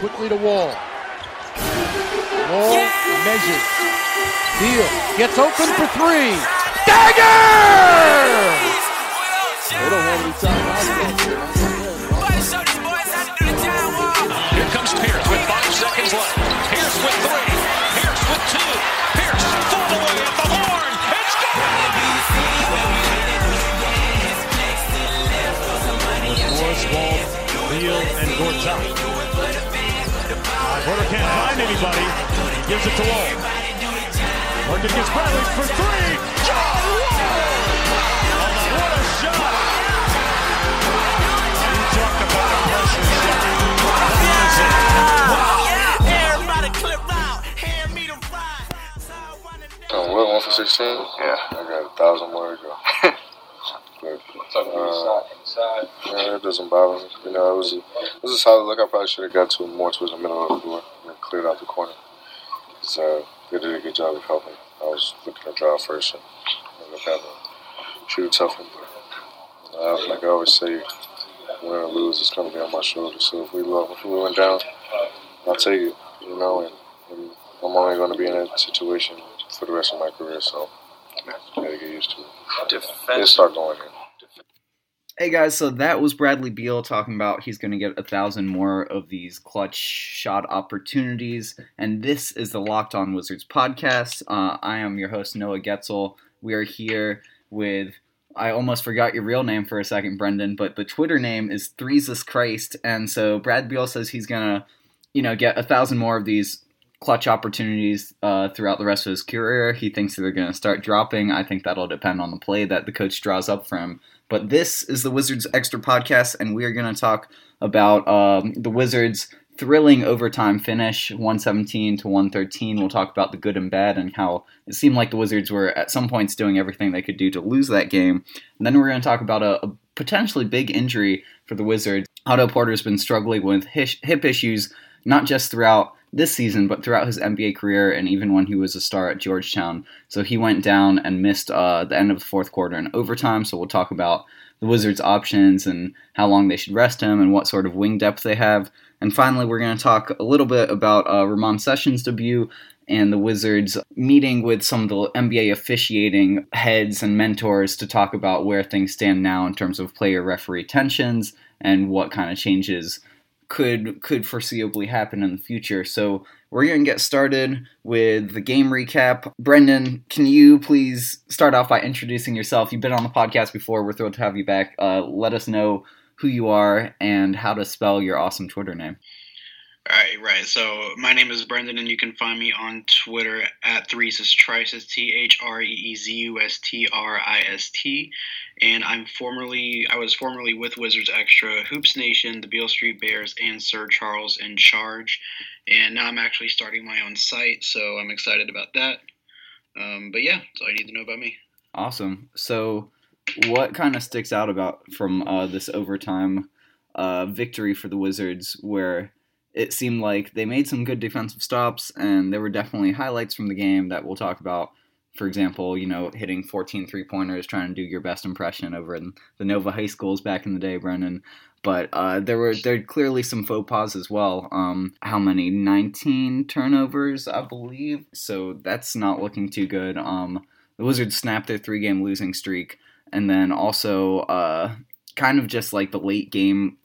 Quickly to Wall. Wall yeah! measures. Beal. Gets open for three. Dagger! They don't want to be Here comes Pierce with five seconds left. Pierce with three. Pierce with two. Pierce full away at the horn. It's gone. Morris, Wall, Beal, and Gortat. Porter can't find anybody. He gives it to Wall. Working against Bradley for three. John Wall! What a shot! Oh, what, one for 16? Yeah. I got a thousand more to go. but, uh, yeah, it doesn't bother me. You know, it was, a, it was a solid look. I probably should have got to more towards the middle of the floor and cleared out the corner. So they did a good job of helping. I was looking to drive first and, and look at the shoot tough one. But uh, like I always say, win or lose, it's going to be on my shoulders. So if we, if we went down, I'll take it, you know, and, and I'm only going to be in that situation for the rest of my career, so I gotta get used to it. Defense. start going in. Hey guys, so that was Bradley Beal talking about he's going to get a thousand more of these clutch shot opportunities. And this is the Locked On Wizards podcast. Uh, I am your host, Noah Goetzel. We are here with, I almost forgot your real name for a second, Brendan, but the Twitter name is Threesus Christ. And so Brad Beal says he's going to, you know, get a thousand more of these clutch opportunities uh, throughout the rest of his career. He thinks they're going to start dropping. I think that'll depend on the play that the coach draws up from. But this is the Wizards Extra Podcast, and we are going to talk about um, the Wizards' thrilling overtime finish, 117 to 113. We'll talk about the good and bad and how it seemed like the Wizards were at some points doing everything they could do to lose that game. And then we're going to talk about a, a potentially big injury for the Wizards. Otto Porter's been struggling with hip issues, not just throughout this season, but throughout his NBA career and even when he was a star at Georgetown. So he went down and missed uh, the end of the fourth quarter in overtime. So we'll talk about the Wizards' options and how long they should rest him and what sort of wing depth they have. And finally, we're going to talk a little bit about uh, Ramon Sessions' debut and the Wizards meeting with some of the NBA officiating heads and mentors to talk about where things stand now in terms of player referee tensions and what kind of changes could could foreseeably happen in the future. So we're going to get started with the game recap. Brendan, can you please start off by introducing yourself? You've been on the podcast before. We're thrilled to have you back. Uh, let us know who you are and how to spell your awesome Twitter name. All right, right. So my name is Brendan, and you can find me on Twitter at Threesus T H R E E Z U S T R I S T, and I'm formerly I was formerly with Wizards Extra, Hoops Nation, the Beale Street Bears, and Sir Charles in Charge, and now I'm actually starting my own site, so I'm excited about that. Um, but yeah, that's all you need to know about me. Awesome. So, what kind of sticks out about from uh, this overtime uh, victory for the Wizards, where it seemed like they made some good defensive stops, and there were definitely highlights from the game that we'll talk about. For example, you know, hitting 14 three pointers, trying to do your best impression over in the Nova High Schools back in the day, Brendan. But uh, there were there clearly some faux pas as well. Um, how many? 19 turnovers, I believe. So that's not looking too good. Um, the Wizards snapped their three game losing streak, and then also uh, kind of just like the late game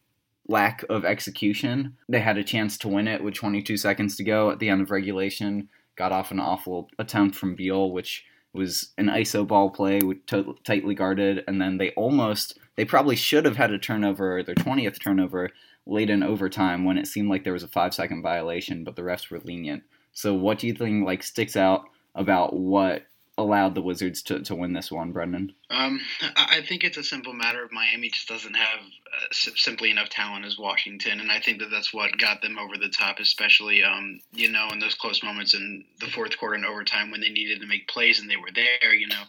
lack of execution. They had a chance to win it with 22 seconds to go at the end of regulation. Got off an awful attempt from Beal, which was an ISO ball play, t- tightly guarded, and then they almost, they probably should have had a turnover, their 20th turnover, late in overtime when it seemed like there was a five second violation, but the refs were lenient. So, what do you think like sticks out about what allowed the Wizards to, to win this one, Brendan? Um, I think it's a simple matter of Miami just doesn't have uh, simply enough talent as Washington, and I think that that's what got them over the top, especially um, you know in those close moments in the fourth quarter and overtime when they needed to make plays and they were there. You know,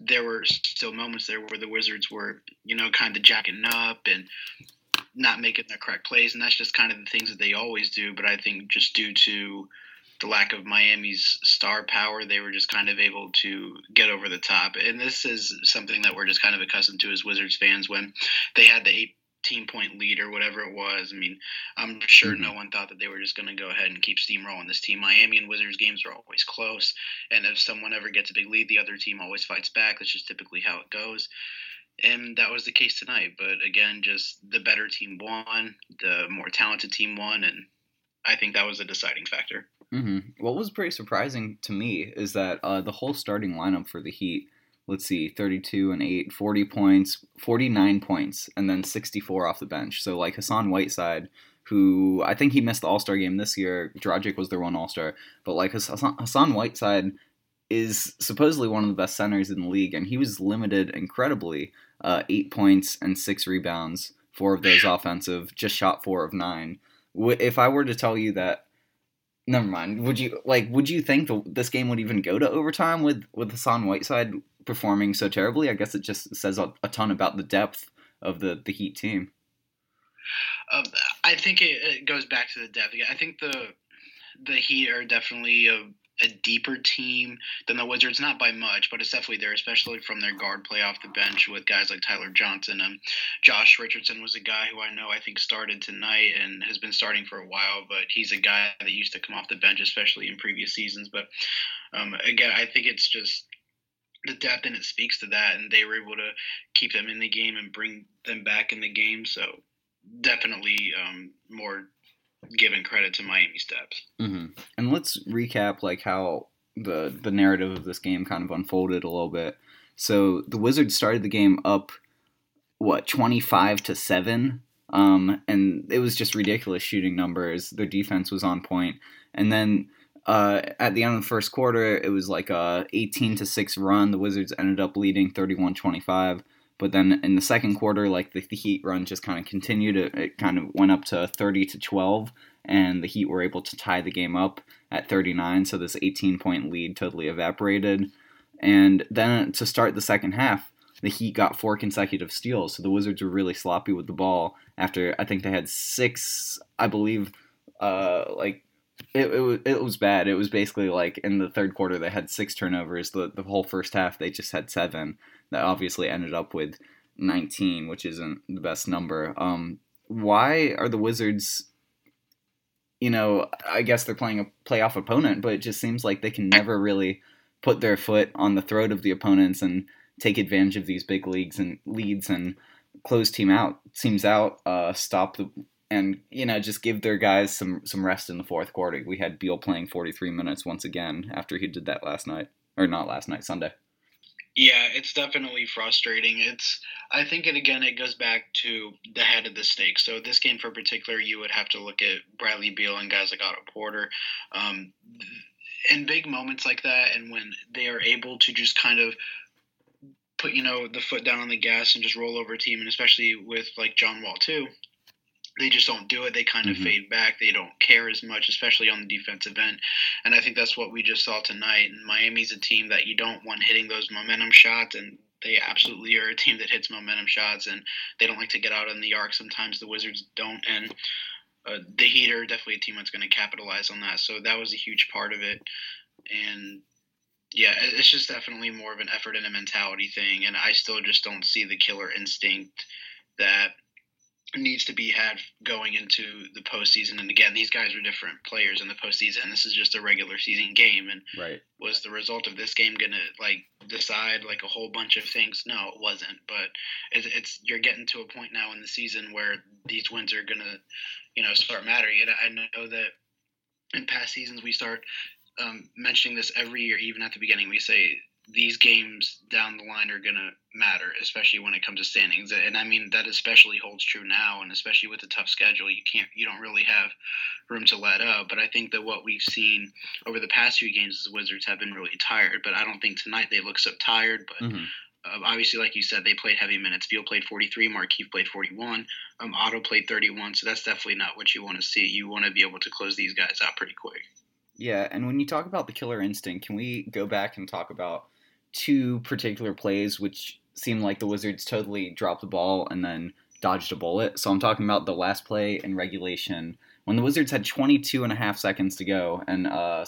there were still moments there where the Wizards were you know kind of jacking up and not making the correct plays, and that's just kind of the things that they always do. But I think just due to the lack of Miami's star power, they were just kind of able to get over the top. And this is something that we're just kind of accustomed to as Wizards fans when they had the 18 point lead or whatever it was. I mean, I'm sure mm-hmm. no one thought that they were just going to go ahead and keep steamrolling this team. Miami and Wizards games are always close. And if someone ever gets a big lead, the other team always fights back. That's just typically how it goes. And that was the case tonight. But again, just the better team won, the more talented team won. And I think that was a deciding factor. Mm-hmm. What was pretty surprising to me is that uh, the whole starting lineup for the Heat, let's see, 32 and 8, 40 points, 49 points, and then 64 off the bench. So, like Hassan Whiteside, who I think he missed the All Star game this year. Dragic was their one All Star. But, like, Hassan, Hassan Whiteside is supposedly one of the best centers in the league, and he was limited incredibly uh, eight points and six rebounds, four of those offensive, just shot four of nine. If I were to tell you that Never mind. Would you like? Would you think the, this game would even go to overtime with with Hassan Whiteside performing so terribly? I guess it just says a, a ton about the depth of the the Heat team. Um, I think it, it, goes back to the depth. I think the the Heat are definitely a a deeper team than the Wizards, not by much, but it's definitely there, especially from their guard play off the bench with guys like Tyler Johnson. Um, Josh Richardson was a guy who I know I think started tonight and has been starting for a while, but he's a guy that used to come off the bench, especially in previous seasons. But um, again, I think it's just the depth and it speaks to that, and they were able to keep them in the game and bring them back in the game. So definitely um, more giving credit to Miami steps. Mm-hmm. And let's recap like how the the narrative of this game kind of unfolded a little bit. So the Wizards started the game up what 25 to 7 um, and it was just ridiculous shooting numbers. Their defense was on. And then uh, at the end of the first quarter, it was like a 18 to 6 run. The Wizards ended up leading 31 25. But then in the second quarter, like the, the Heat run just kind of continued. It, it kind of went up to 30 to 12, and the Heat were able to tie the game up at 39. So this 18 point lead totally evaporated. And then to start the second half, the Heat got four consecutive steals. So the Wizards were really sloppy with the ball after I think they had six, I believe, uh, like it, it, was, it was bad. It was basically like in the third quarter they had six turnovers. The the whole first half they just had seven that obviously ended up with 19, which isn't the best number. Um, why are the Wizards? You know, I guess they're playing a playoff opponent, but it just seems like they can never really put their foot on the throat of the opponents and take advantage of these big leagues and leads and close team out, teams out, uh, stop the and you know just give their guys some some rest in the fourth quarter. We had Beal playing 43 minutes once again after he did that last night or not last night, Sunday. Yeah, it's definitely frustrating. It's I think it again it goes back to the head of the stake. So this game for particular, you would have to look at Bradley Beal and guys like Otto Porter. Um, in big moments like that, and when they are able to just kind of put you know the foot down on the gas and just roll over a team, and especially with like John Wall too, they just don't do it. They kind of mm-hmm. fade back. They don't care as much, especially on the defensive end. And I think that's what we just saw tonight. And Miami's a team that you don't want hitting those momentum shots, and they absolutely are a team that hits momentum shots, and they don't like to get out on the arc. Sometimes the Wizards don't, and uh, the Heat are definitely a team that's going to capitalize on that. So that was a huge part of it. And yeah, it's just definitely more of an effort and a mentality thing. And I still just don't see the killer instinct that needs to be had going into the postseason. And again, these guys are different players in the postseason. This is just a regular season game. And right. was the result of this game going to like decide like a whole bunch of things? No, it wasn't. But it's, it's you're getting to a point now in the season where these wins are going to, you know, start mattering. And I know that in past seasons we start um, mentioning this every year, even at the beginning. We say these games down the line are going to matter, especially when it comes to standings. And I mean that especially holds true now, and especially with the tough schedule, you can't, you don't really have room to let up. But I think that what we've seen over the past few games is the Wizards have been really tired. But I don't think tonight they look so tired. But mm-hmm. uh, obviously, like you said, they played heavy minutes. Beal played 43, Markieff played 41, um, Otto played 31. So that's definitely not what you want to see. You want to be able to close these guys out pretty quick. Yeah, and when you talk about the killer instinct, can we go back and talk about two particular plays which seemed like the Wizards totally dropped the ball and then dodged a bullet? So I'm talking about the last play in regulation when the Wizards had 22 and a half seconds to go, and uh,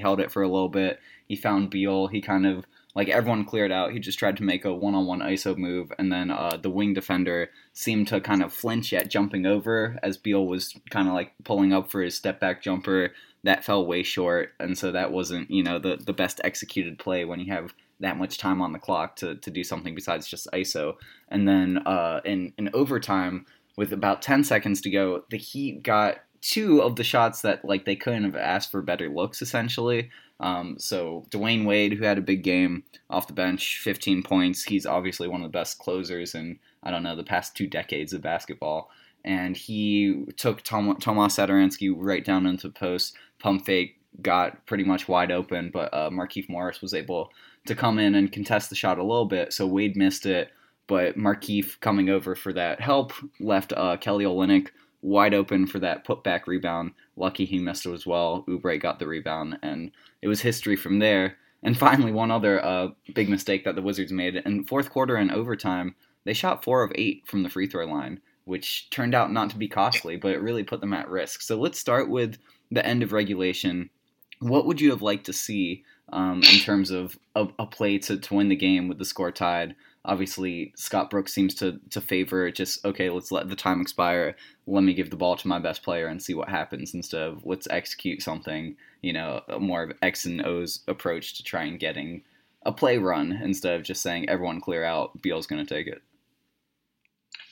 held it for a little bit. He found Beal. He kind of like everyone cleared out. He just tried to make a one-on-one ISO move, and then uh, the wing defender seemed to kind of flinch at jumping over as Beal was kind of like pulling up for his step back jumper. That fell way short, and so that wasn't you know the the best executed play when you have that much time on the clock to, to do something besides just ISO. And then uh, in in overtime, with about 10 seconds to go, the Heat got two of the shots that like they couldn't have asked for better looks essentially. Um, so Dwyane Wade, who had a big game off the bench, 15 points. He's obviously one of the best closers in I don't know the past two decades of basketball. And he took Tom, Tomas Satoransky right down into the post, pump fake, got pretty much wide open, but uh, Markieff Morris was able to come in and contest the shot a little bit. So Wade missed it, but Markieff coming over for that help left uh, Kelly Olynyk wide open for that putback rebound. Lucky he missed it as well. Oubre got the rebound, and it was history from there. And finally, one other uh, big mistake that the Wizards made in fourth quarter and overtime, they shot four of eight from the free throw line, which turned out not to be costly, but it really put them at risk. So let's start with the end of regulation. What would you have liked to see um, in terms of a, a play to, to win the game with the score tied? obviously Scott Brooks seems to to favor just okay, let's let the time expire. Let me give the ball to my best player and see what happens instead of let's execute something. You know, more of X and O's approach to try and getting a play run instead of just saying everyone clear out. Beal's going to take it.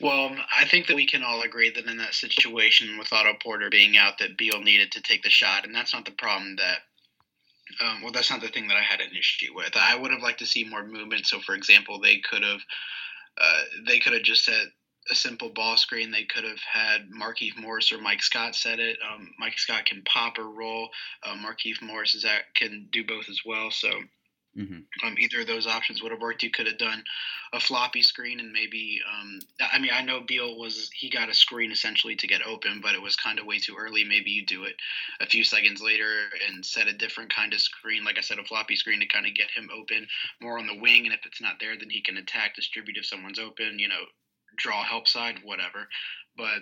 Well, I think that we can all agree that in that situation with Otto Porter being out, that Beal needed to take the shot, and that's not the problem that um, well, that's not the thing that I had an issue with. I would have liked to see more movement. So, for example, they could have uh, they could have just set a simple ball screen. They could have had Markieff Morris or Mike Scott set it. Um, Mike Scott can pop or roll. Uh, Markieff Morris is that can do both as well. So Mm-hmm. Um, either of those options would have worked. You could have done a floppy screen and maybe. Um, I mean, I know Beal was he got a screen essentially to get open, but it was kind of way too early. Maybe you do it a few seconds later and set a different kind of screen, like I said, a floppy screen to kind of get him open more on the wing. And if it's not there, then he can attack, distribute if someone's open. You know, draw help side, whatever. But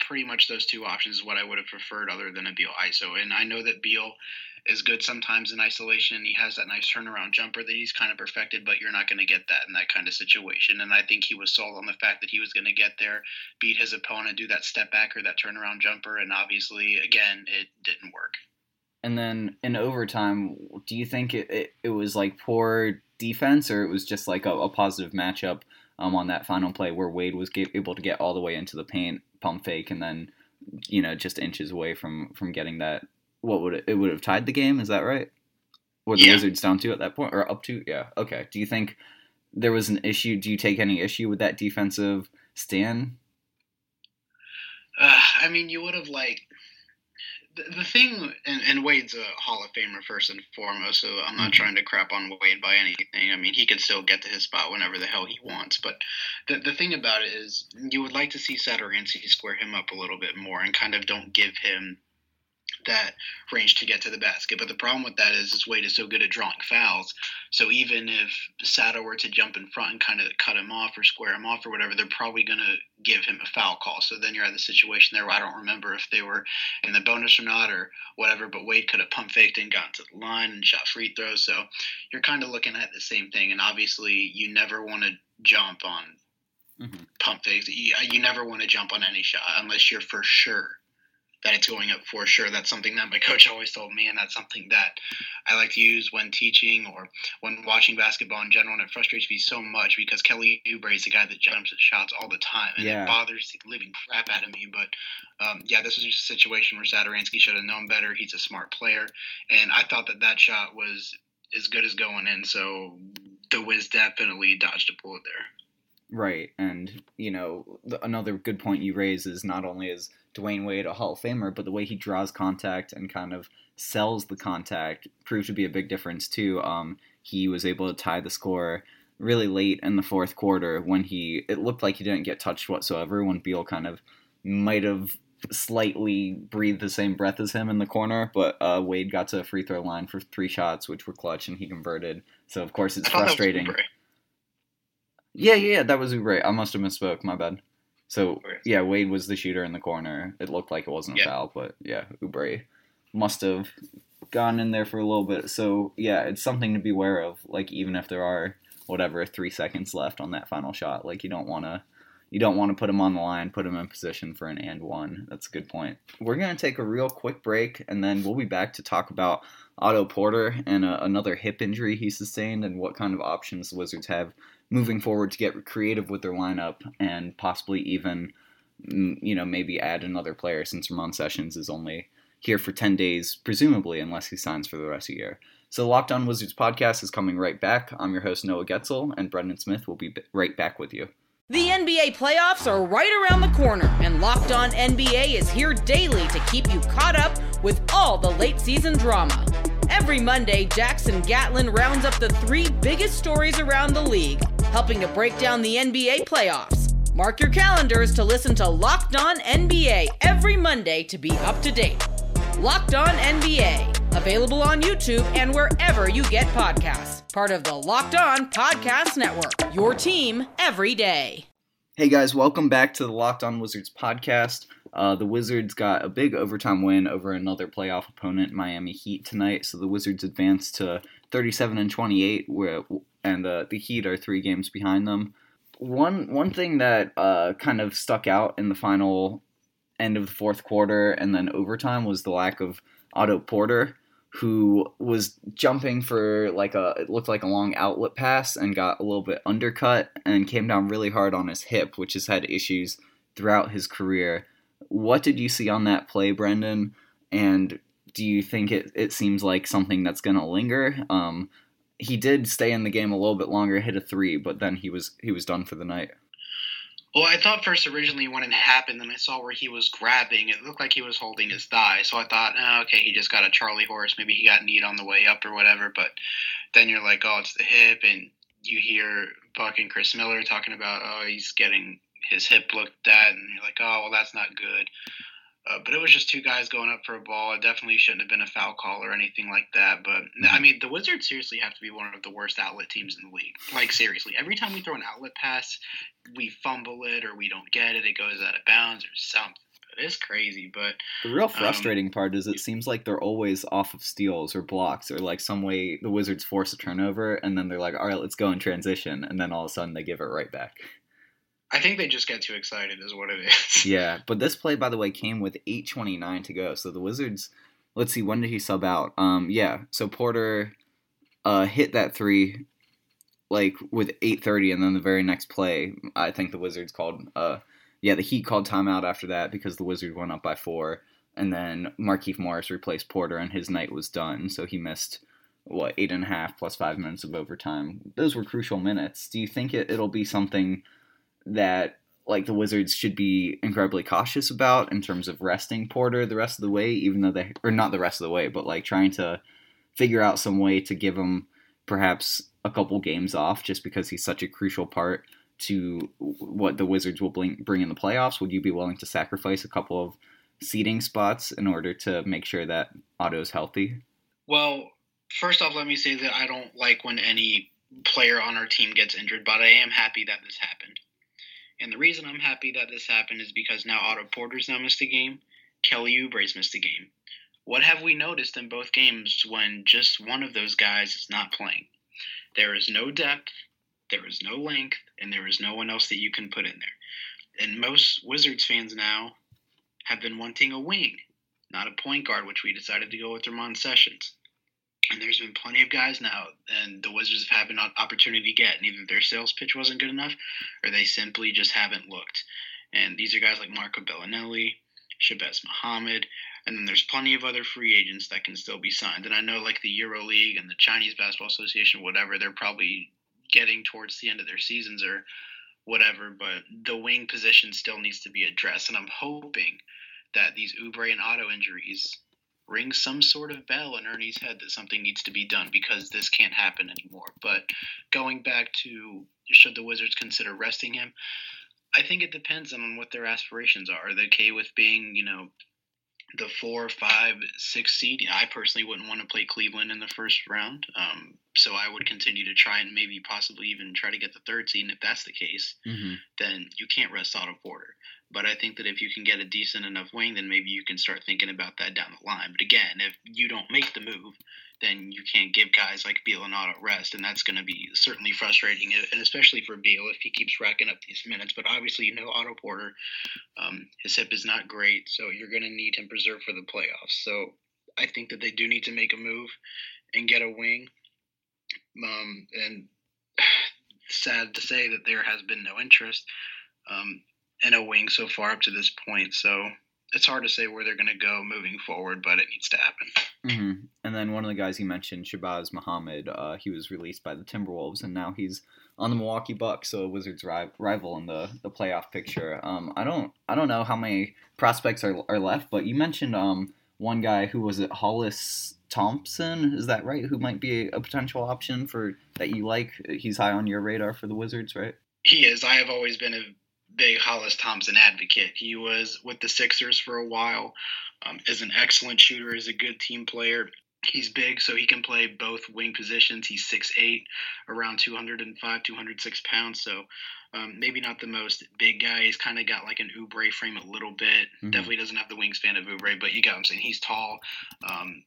pretty much those two options is what I would have preferred, other than a Beal ISO. And I know that Beal is good sometimes in isolation. He has that nice turnaround jumper that he's kind of perfected, but you're not going to get that in that kind of situation. And I think he was sold on the fact that he was going to get there, beat his opponent, do that step back or that turnaround jumper, and obviously, again, it didn't work. And then in overtime, do you think it, it, it was like poor defense or it was just like a, a positive matchup um, on that final play where Wade was able to get all the way into the paint, pump fake, and then you know just inches away from from getting that what would it, it would have tied the game? Is that right? Were the yeah. Wizards down to at that point or up to? Yeah. Okay. Do you think there was an issue? Do you take any issue with that defensive stand? Uh, I mean, you would have like the, the thing, and, and, Wade's a Hall of Famer first and foremost. So I'm not mm-hmm. trying to crap on Wade by anything. I mean, he can still get to his spot whenever the hell he wants. But the the thing about it is, you would like to see Satoransky square him up a little bit more and kind of don't give him that range to get to the basket. But the problem with that is his Wade is so good at drawing fouls. So even if Sato were to jump in front and kind of cut him off or square him off or whatever, they're probably going to give him a foul call. So then you're at the situation there where I don't remember if they were in the bonus or not or whatever, but Wade could have pump faked and gotten to the line and shot free throws. So you're kind of looking at the same thing. And obviously, you never want to jump on mm-hmm. pump fakes. You, you never want to jump on any shot unless you're for sure that it's going up for sure. That's something that my coach always told me, and that's something that I like to use when teaching or when watching basketball in general. And it frustrates me so much because Kelly Oubre is the guy that jumps at shots all the time, and yeah. it bothers the living crap out of me. But um, yeah, this was just a situation where Satoransky should have known better. He's a smart player, and I thought that that shot was as good as going in. So the Wiz definitely dodged a bullet there. Right, and you know the, another good point you raise is not only is Dwyane Wade a Hall of Famer, but the way he draws contact and kind of sells the contact proved to be a big difference too. Um, he was able to tie the score really late in the fourth quarter when he it looked like he didn't get touched whatsoever when Beal kind of might have slightly breathed the same breath as him in the corner, but uh, Wade got to a free throw line for three shots, which were clutch, and he converted. So of course it's frustrating. Yeah, yeah, that was Oubre. I must have misspoke. My bad. So yeah, Wade was the shooter in the corner. It looked like it wasn't a foul, but yeah, Oubre must have gone in there for a little bit. So yeah, it's something to be aware of. Like even if there are whatever three seconds left on that final shot, like you don't want to you don't want to put him on the line, put him in position for an and one. That's a good point. We're going to take a real quick break, and then we'll be back to talk about Otto Porter and uh, another hip injury he sustained and what kind of options the Wizards have moving forward to get creative with their lineup and possibly even, mm, you know, maybe add another player since Ramon Sessions is only here for 10 days, presumably, unless he signs for the rest of the year. So, Locked On Wizards podcast is coming right back. I'm your host, Noah Goetzel, and Brendan Smith will be right back with you. The NBA playoffs are right around the corner, and Locked On NBA is here daily to keep you caught up with all the late season drama. Every Monday, Jackson Gatlin rounds up the three biggest stories around the league, helping to break down the NBA playoffs. Mark your calendars to listen to Locked On NBA every Monday to be up to date. Locked On NBA, available on YouTube and wherever you get podcasts. Part of the Locked On Podcast Network. Your team every day. Hey guys, welcome back to the Locked On Wizards podcast. Uh, the Wizards got a big overtime win over another playoff opponent, Miami Heat, tonight. So the Wizards advanced to 37 and 28, where, and uh, the Heat are three games behind them. One one thing that uh, kind of stuck out in the final end of the fourth quarter and then overtime was the lack of Otto Porter who was jumping for like a it looked like a long outlet pass and got a little bit undercut and came down really hard on his hip, which has had issues throughout his career. What did you see on that play, Brendan? And do you think it, it seems like something that's gonna linger? Um, he did stay in the game a little bit longer, hit a three, but then he was he was done for the night. Well, I thought first originally when it happened, and I saw where he was grabbing, it looked like he was holding his thigh. So I thought, oh, okay, he just got a Charlie horse. Maybe he got kneed on the way up or whatever. But then you're like, oh, it's the hip, and you hear Buck and Chris Miller talking about, oh, he's getting his hip looked at, and you're like, oh, well, that's not good. Uh, but it was just two guys going up for a ball. It definitely shouldn't have been a foul call or anything like that. But I mm-hmm. mean, the Wizards seriously have to be one of the worst outlet teams in the league. Like seriously, every time we throw an outlet pass, we fumble it or we don't get it. It goes out of bounds or something. It's crazy, but the real um, frustrating um, part is it seems like they're always off of steals or blocks or like some way the Wizards force a turnover and then they're like, all right, let's go in transition, and then all of a sudden they give it right back. I think they just get too excited, is what it is. yeah, but this play, by the way, came with 8:29 to go. So the Wizards, let's see, when did he sub out? Um, yeah, so Porter uh, hit that three like with 8:30, and then the very next play, I think the Wizards called. Uh, yeah, the Heat called timeout after that because the Wizards went up by four, and then Markieff Morris replaced Porter, and his night was done. So he missed what eight and a half plus five minutes of overtime. Those were crucial minutes. Do you think it, it'll be something? That like the Wizards should be incredibly cautious about in terms of resting Porter the rest of the way, even though they or not the rest of the way, but like trying to figure out some way to give him perhaps a couple games off just because he's such a crucial part to what the Wizards will bring, in the playoffs. Would you be willing to sacrifice a couple of seating spots in order to make sure that Otto's healthy? Well, first off, let me say that I don't like when any player on our team gets injured, but I am happy that this happened. And the reason I'm happy that this happened is because now Otto Porter's now missed a game, Kelly Oubre's missed a game. What have we noticed in both games when just one of those guys is not playing? There is no depth, there is no length, and there is no one else that you can put in there. And most Wizards fans now have been wanting a wing, not a point guard, which we decided to go with Ramon Sessions. And there's been plenty of guys now, and the Wizards have had an opportunity to get, and either their sales pitch wasn't good enough, or they simply just haven't looked. And these are guys like Marco Belinelli, Shabazz Muhammad, and then there's plenty of other free agents that can still be signed. And I know like the Euro League and the Chinese Basketball Association, whatever, they're probably getting towards the end of their seasons or whatever, but the wing position still needs to be addressed. And I'm hoping that these Oubre and Otto injuries ring some sort of bell in Ernie's head that something needs to be done because this can't happen anymore. But going back to should the Wizards consider resting him, I think it depends on what their aspirations are. Are they okay with being, you know, the four, five, six seed. I personally wouldn't want to play Cleveland in the first round. Um, so I would continue to try and maybe possibly even try to get the third seed. And if that's the case, mm-hmm. then you can't rest Otto Porter. But I think that if you can get a decent enough wing, then maybe you can start thinking about that down the line. But again, if you don't make the move, then you can't give guys like Beal and Otto rest, and that's going to be certainly frustrating, and especially for Beal if he keeps racking up these minutes. But obviously, you know Otto Porter, um, his hip is not great, so you're going to need him preserved for the playoffs. So I think that they do need to make a move and get a wing. Um, and sad to say that there has been no interest um, in a wing so far up to this point. So it's hard to say where they're going to go moving forward, but it needs to happen. Mm-hmm. And then one of the guys you mentioned, Shabazz Muhammad, uh, he was released by the Timberwolves, and now he's on the Milwaukee Bucks, so a Wizards rival in the, the playoff picture. Um, I don't I don't know how many prospects are, are left, but you mentioned um, one guy who was it Hollis Thompson, is that right? Who might be a potential option for that you like? He's high on your radar for the Wizards, right? He is. I have always been a big Hollis Thompson advocate. He was with the Sixers for a while. Um, is an excellent shooter. Is a good team player. He's big, so he can play both wing positions. He's 6'8", around 205, 206 pounds. So um, maybe not the most big guy. He's kind of got like an Oubre frame a little bit. Mm-hmm. Definitely doesn't have the wingspan of Oubre, but you got what I'm saying. He's tall. Um,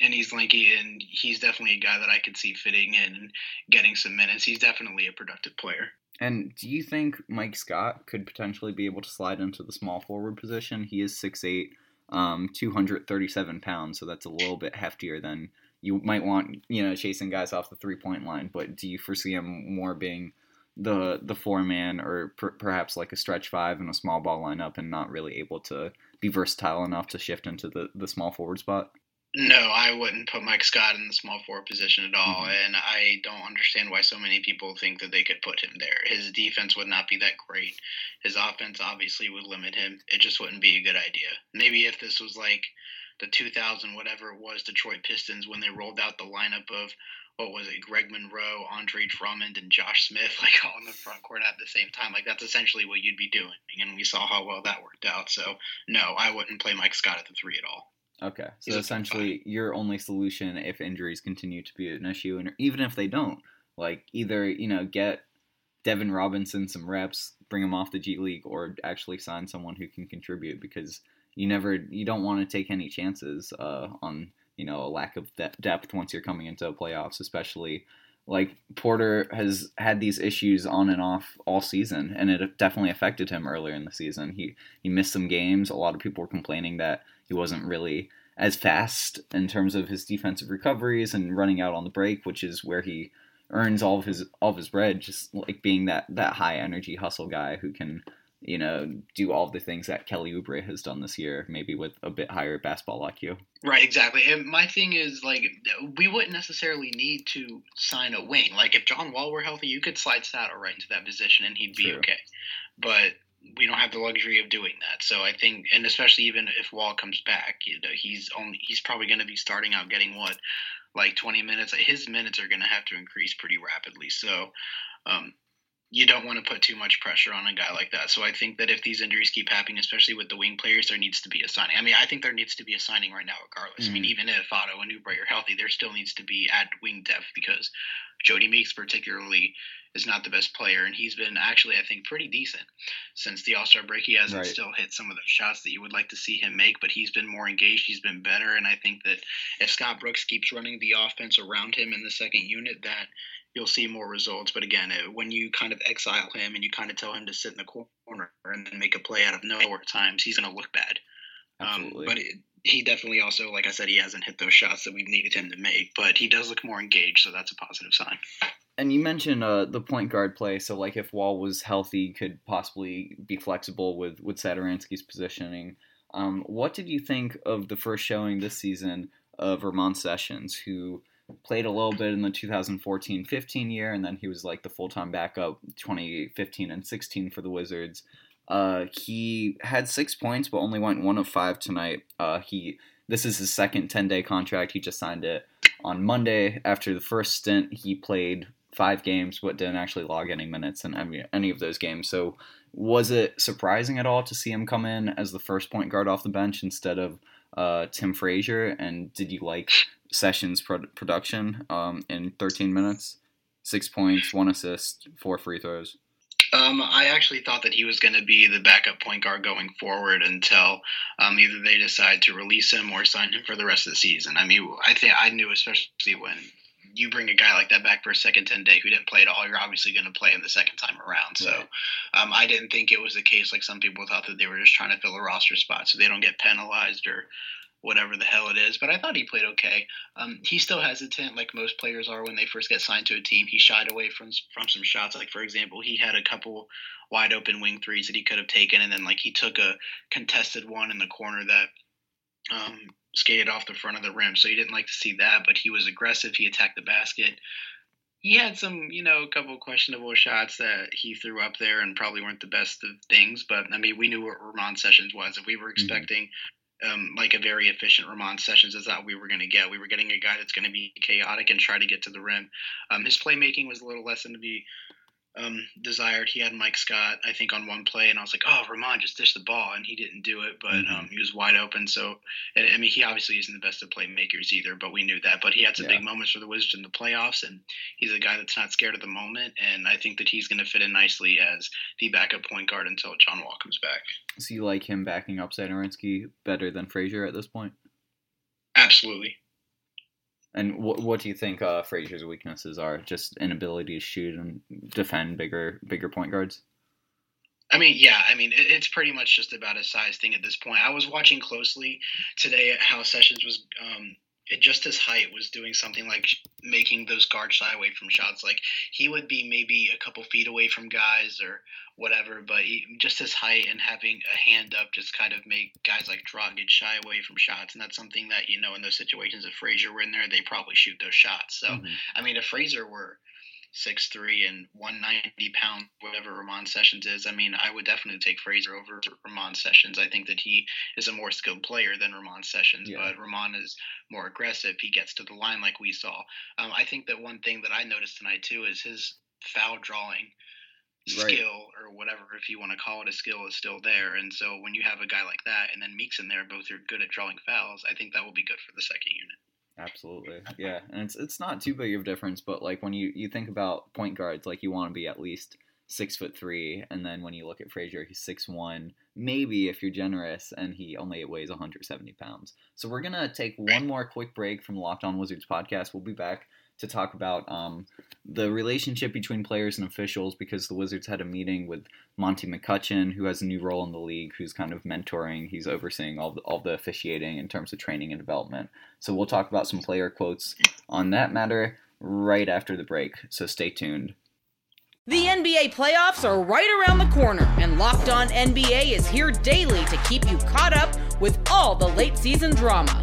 and he's lanky, and he's definitely a guy that I could see fitting in and getting some minutes. He's definitely a productive player. And do you think Mike Scott could potentially be able to slide into the small forward position? He is 6'8", um, 237 pounds, so that's a little bit heftier than you might want, you know, chasing guys off the three point line. But do you foresee him more being the the four man or per- perhaps like a stretch five in a small ball lineup and not really able to be versatile enough to shift into the, the small forward spot? No, I wouldn't put Mike Scott in the small forward position at all, mm-hmm. and I don't understand why so many people think that they could put him there. His defense would not be that great. His offense obviously would limit him. It just wouldn't be a good idea. Maybe if this was like the 2000 whatever it was Detroit Pistons when they rolled out the lineup of what was it, Greg Monroe, Andre Drummond, and Josh Smith, like all in the front court at the same time. Like that's essentially what you'd be doing, and we saw how well that worked out. So no, I wouldn't play Mike Scott at the three at all. Okay, so essentially, your only solution if injuries continue to be an issue, and even if they don't, like either you know get Devin Robinson some reps, bring him off the G League, or actually sign someone who can contribute because you never you don't want to take any chances uh, on you know a lack of de- depth once you're coming into the playoffs, especially like Porter has had these issues on and off all season, and it definitely affected him earlier in the season. He he missed some games. A lot of people were complaining that he wasn't really as fast in terms of his defensive recoveries and running out on the break, which is where he earns all of his all of his bread, just like being that that high energy hustle guy who can you know do all the things that Kelly Oubre has done this year, maybe with a bit higher basketball IQ. Right, exactly. And my thing is like we wouldn't necessarily need to sign a wing. Like if John Wall were healthy, you could slide Sato right into that position and he'd be True. okay. But we don't have the luxury of doing that. So I think, and especially even if Wall comes back, you know, he's only he's probably going to be starting out getting what like 20 minutes. His minutes are going to have to increase pretty rapidly. So um, you don't want to put too much pressure on a guy like that. So I think that if these injuries keep happening, especially with the wing players, there needs to be a signing. I mean, I think there needs to be a signing right now, regardless. Mm-hmm. I mean, mm-hmm. even if Otto and Oubre are healthy, there still needs to be add wing depth because Jody Meeks, particularly, is not the best player, and he's been actually, I think, pretty decent since the All Star break. He hasn't right. still hit some of the shots that you would like to see him make, but he's been more engaged. He's been better, and I think that if Scott Brooks keeps running the offense around him in the second unit, that you'll see more results. But again, uh, when you kind of exile him and you kind of tell him to sit in the corner and then make a play out of nowhere at times, he's going to look bad. Um, Absolutely. Um, but it, he definitely also, like I said, he hasn't hit those shots that we've needed him to make. But he does look more engaged, so that's a positive sign. And you mentioned uh, the point guard play. So, like, if Wall was healthy, could possibly be flexible with with Satoransky's positioning. Um, what did you think of the first showing this season of Ramon Sessions, who played a little bit in the 2014-15 year, and then he was like the full-time backup 2015 and 16 for the Wizards. Uh, he had six points, but only went one of five tonight. Uh, he this is his second 10-day contract. He just signed it on Monday. After the first stint, he played five games, but didn't actually log any minutes in any, any of those games. So, was it surprising at all to see him come in as the first point guard off the bench instead of uh, Tim Frazier? And did you like Sessions' pro- production um, in 13 minutes? Six points, one assist, four free throws. Um, I actually thought that he was going to be the backup point guard going forward until um, either they decide to release him or sign him for the rest of the season. I mean, I think I knew, especially when you bring a guy like that back for a second 10 day who didn't play at all, you're obviously going to play him the second time around. So um, I didn't think it was the case like some people thought that they were just trying to fill a roster spot so they don't get penalized or whatever the hell it is. But I thought he played okay. Um, he's still hesitant, like most players are when they first get signed to a team. He shied away from from some shots. Like for example, he had a couple wide open wing threes that he could have taken, and then like he took a contested one in the corner that um, skated off the front of the rim. So he didn't like to see that, but he was aggressive. He attacked the basket. He had some, you know, a couple questionable shots that he threw up there and probably weren't the best of things. But I mean, we knew what Ramon Sessions was. If we were expecting um, like a very efficient Ramon Sessions is that we were going to get. We were getting a guy that's going to be chaotic and try to get to the rim. Um, his playmaking was a little less than to be um, desired. He had Mike Scott, I think, on one play, and I was like, "Oh, Ramon, just dish the ball," and he didn't do it, but Mm-hmm. um, he was wide open. So, and, I mean, he obviously isn't the best of playmakers either, but we knew that. But he had some Yeah. big moments for the Wizards in the playoffs, and he's a guy that's not scared of the moment. And I think that he's going to fit in nicely as the backup point guard until John Wall comes back. So you like him backing up Satoransky better than Frazier at this point? Absolutely. And what what do you think uh, Frazier's weaknesses are? Just inability to shoot and defend bigger bigger point guards. I mean, yeah, I mean, it, it's pretty much just about a size thing at this point. I was watching closely today at how Sessions was, um, just his height was doing something like making those guards shy away from shots. Like he would be maybe a couple feet away from guys or whatever, but he, just his height and having a hand up just kind of make guys like Dragic shy away from shots. And that's something that, you know, in those situations, if Frazier were in there, they probably shoot those shots. So, I mean, if Frazier were six three and one ninety pound, whatever Ramon Sessions is. I mean, I would definitely take Frazier over Ramon Sessions. I think that he is a more skilled player than Ramon Sessions, Yeah. but Ramon is more aggressive. He gets to the line like we saw. Um, I think that one thing that I noticed tonight too is his foul drawing Right. skill or whatever if you want to call it a skill is still there and so when you have a guy like that and then Meeks in there both are good at drawing fouls I think that will be good for the second unit Absolutely, yeah, and it's it's not too big of a difference, but like when you you think about point guards, like you want to be at least six foot three, and then when you look at Frazier, he's six one, maybe if you're generous, and he only weighs 170 pounds. So we're gonna take one more quick break from Locked On Wizards podcast. We'll be back to talk about um, the relationship between players and officials because the Wizards had a meeting with Monty McCutchen, who has a new role in the league, who's kind of mentoring. He's overseeing all the, all the officiating in terms of training and development. So we'll talk about some player quotes on that matter right after the break. So stay tuned. The NBA playoffs are right around the corner, and Locked On NBA is here daily to keep you caught up with all the late season drama.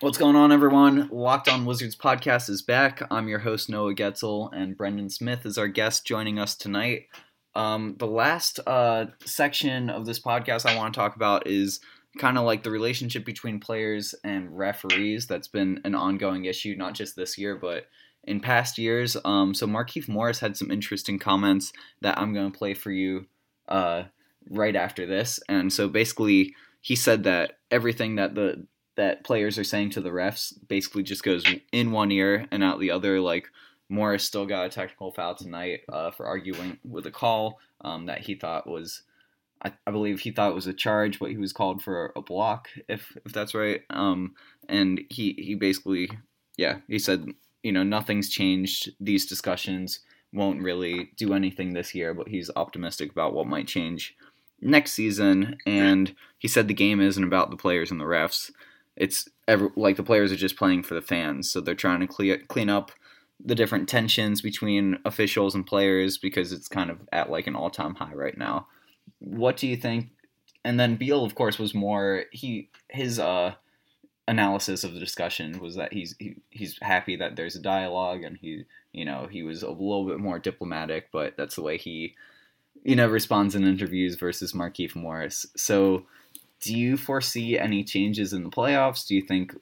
What's going on, everyone? Locked On Wizards podcast is back. I'm your host, Noah Goetzel, and Brendan Smith is our guest joining us tonight. Um, the last uh, section of this podcast I want to talk about is kind of like the relationship between players and referees. That's been an ongoing issue, not just this year, but in past years. Um, so Markieff Morris had some interesting comments that I'm going to play for you uh, right after this. And so basically, he said that everything that the that players are saying to the refs basically just goes in one ear and out the other. Like Morris still got a technical foul tonight uh, for arguing with a call um, that he thought was, I, I believe he thought was a charge, but he was called for a block, if if that's right. Um, and he he basically, yeah, he said you know, nothing's changed. These discussions won't really do anything this year, but he's optimistic about what might change next season. And he said the game isn't about the players and the refs. It's every, like the players are just playing for the fans, so they're trying to clear, clean up the different tensions between officials and players because it's kind of at like an all-time high right now. What do you think? And then Beal, of course, was more he his uh analysis of the discussion was that he's he, he's happy that there's a dialogue and he you know he was a little bit more diplomatic, but that's the way he you know responds in interviews versus Markieff Morris. So, do you foresee any changes in the playoffs? Do you think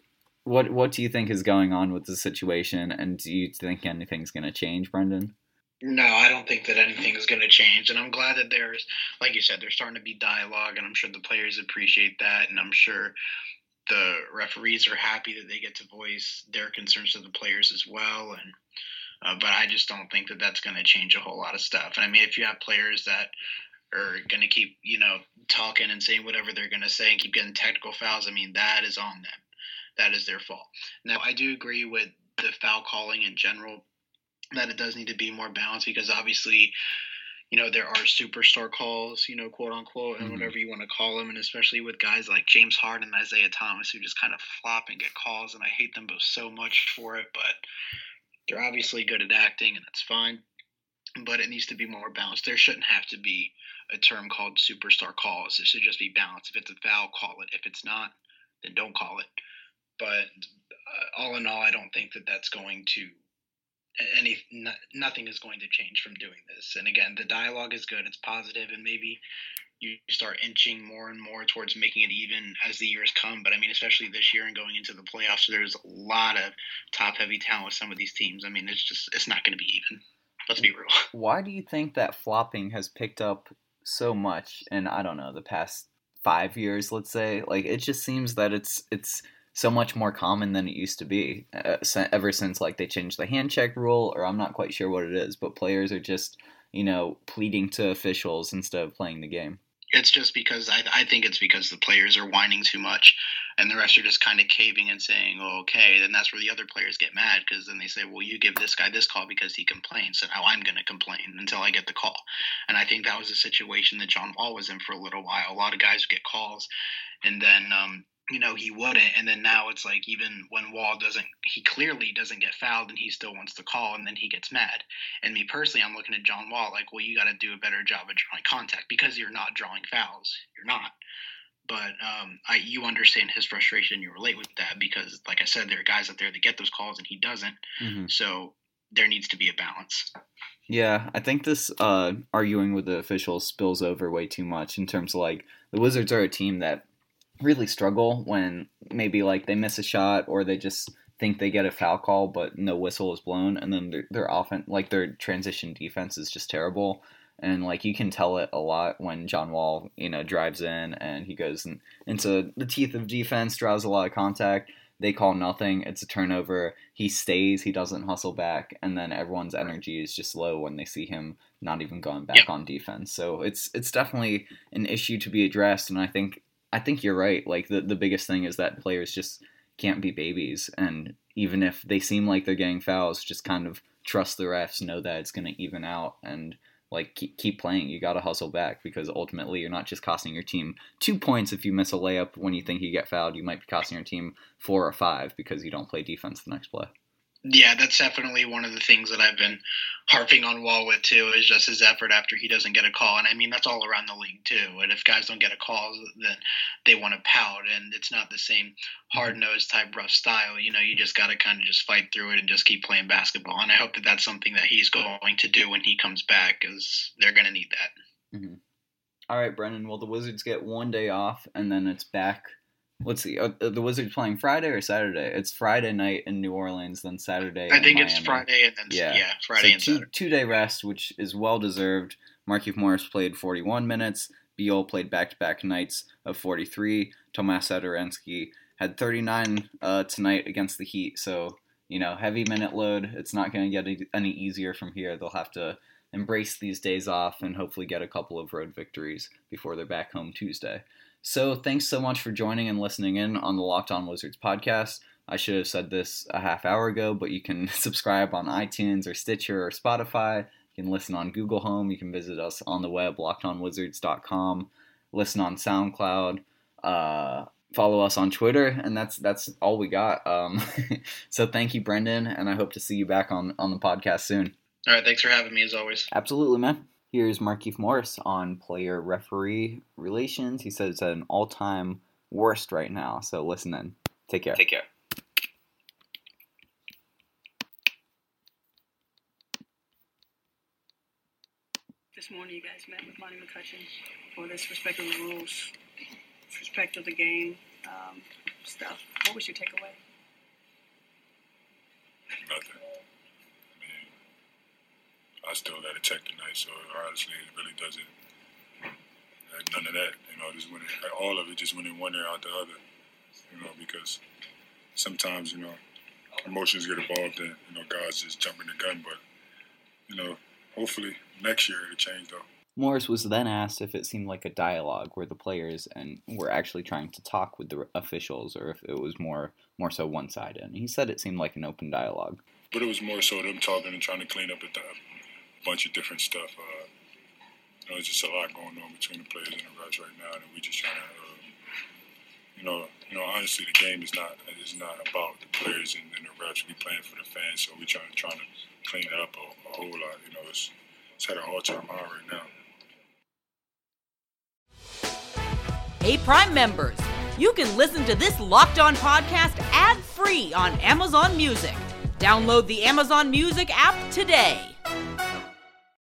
what what do you think is going on with the situation, and do you think anything's going to change, Brendan? No, I don't think that anything is going to change, and I'm glad that there's, like you said, there's starting to be dialogue, and I'm sure the players appreciate that, and I'm sure the referees are happy that they get to voice their concerns to the players as well, and uh, but I just don't think that that's going to change a whole lot of stuff. And I mean, if you have players that are going to keep, you know, talking and saying whatever they're going to say and keep getting technical fouls, I mean, that is on them that is their fault. Now, I do agree with the foul calling in general that it does need to be more balanced because obviously, you know, there are superstar calls, you know, quote unquote, and mm-hmm. whatever you want to call them, and especially with guys like James Harden and Isaiah Thomas who just kind of flop and get calls, and I hate them both so much for it, but they're obviously good at acting, and that's fine. But it needs to be more balanced. There shouldn't have to be a term called superstar calls. It should just be balanced. If it's a foul, call it. If it's not, then don't call it. But uh, all in all, I don't think that that's going to any nothing is going to change from doing this. And again, the dialogue is good; it's positive, and maybe you start inching more and more towards making it even as the years come. But I mean, especially this year and going into the playoffs, there's a lot of top heavy talent with some of these teams. I mean, it's just it's not going to be even. Let's be real. Why do you think that flopping has picked up so much in I don't know the past five years? Let's say like it just seems that it's it's so much more common than it used to be uh, ever since like they changed the hand check rule or i'm not quite sure what it is but players are just you know pleading to officials instead of playing the game it's just because I, I think it's because the players are whining too much and the rest are just kind of caving and saying oh, okay then that's where the other players get mad because then they say well you give this guy this call because he complains so now i'm going to complain until i get the call. And i think that was a situation that john wall was in for a little while. A lot of guys would get calls and then um, you know, he wouldn't. And then now it's like even when Wall doesn't, he clearly doesn't get fouled and he still wants to call and then he gets mad. And me personally, I'm looking at John Wall like, well, you got to do a better job of drawing contact because you're not drawing fouls. You're not. But um, I, you understand his frustration. You relate with that because, like I said, there are guys out there that get those calls and he doesn't. Mm-hmm. So there needs to be a balance. Yeah, I think this uh, arguing with the officials spills over way too much in terms of like the Wizards are a team that really struggle when maybe like they miss a shot or they just think they get a foul call but no whistle is blown and then their, their often like their transition defense is just terrible. And like you can tell it a lot when John Wall you know drives in and he goes in, into the teeth of defense draws a lot of contact. They call nothing. It's a turnover. He stays. He doesn't hustle back. And then everyone's energy is just low when they see him not even going back yep. on defense. So it's it's definitely an issue to be addressed. And I think I think you're right. Like the the biggest thing is that players just can't be babies, and even if they seem like they're getting fouls, just kind of trust the refs, know that it's going to even out, and like keep, keep playing. You got to hustle back because ultimately you're not just costing your team two points if you miss a layup when you think you get fouled. You might be costing your team four or five because you don't play defense the next play. Yeah, that's definitely one of the things that I've been harping on Wall with too is just his effort after he doesn't get a call, and I mean that's all around the league too. And if guys don't get a call, then they want to pout, and it's not the same hard nosed type rough style. You know, you just got to kind of just fight through it and just keep playing basketball. And I hope that that's something that he's going to do when he comes back, because they're going to need that. Mm-hmm. All right, Brendan. Well, the Wizards get one day off, and then it's back let's see, uh, the Wizards playing Friday or Saturday? It's Friday night in New Orleans, then Saturday. I think it's Friday and then yeah, yeah Friday so and two, Saturday. Two day rest, which is well deserved. Markieff Morris played 41 minutes. Beal played back to back nights of 43. Tomas Satoransky had 39 uh, tonight against the Heat. So you know, heavy minute load. It's not going to get any easier from here. They'll have to embrace these days off and hopefully get a couple of road victories before they're back home Tuesday. So thanks so much for joining and listening in on the Locked On Wizards podcast. I should have said this a half hour ago, but you can subscribe on iTunes or Stitcher or Spotify. You can listen on Google Home. You can visit us on the web, lockedonwizards.com. Listen on SoundCloud. Uh, follow us on Twitter, and that's that's all we got. Um, so thank you, Brendan, and I hope to see you back on on the podcast soon. All right, thanks for having me as always. Absolutely, man. Here's Markieff Morris on player referee relations. He says it's at an all time worst right now. So listen in. Take care. Take care. This morning, you guys met with Monty McCutchen for this respect of the rules, respect of the game um, stuff. What was your takeaway? Nothing. I mean, I still got to check tonight, so honestly, it really doesn't. None of that, you know, just went all of it just went in one ear out the other, you know, because sometimes, you know, emotions get involved and, you know, guys just jumping the gun, but, you know, hopefully next year it'll change though. Morris was then asked if it seemed like a dialogue where the players and were actually trying to talk with the officials, or if it was more more so one sided. And he said it seemed like an open dialogue. But it was more so them talking and trying to clean up a, a bunch of different stuff. Uh, you know, there's just a lot going on between the players and the refs right now, and we just trying to, uh, you know, you know, honestly, the game is not is not about the players and, and the refs. We playing for the fans, so we trying trying to clean it up a, a whole lot. You know, it's it's at an all time high right now. Hey, Prime members, you can listen to this Locked On podcast ad free on Amazon Music. Download the Amazon Music app today.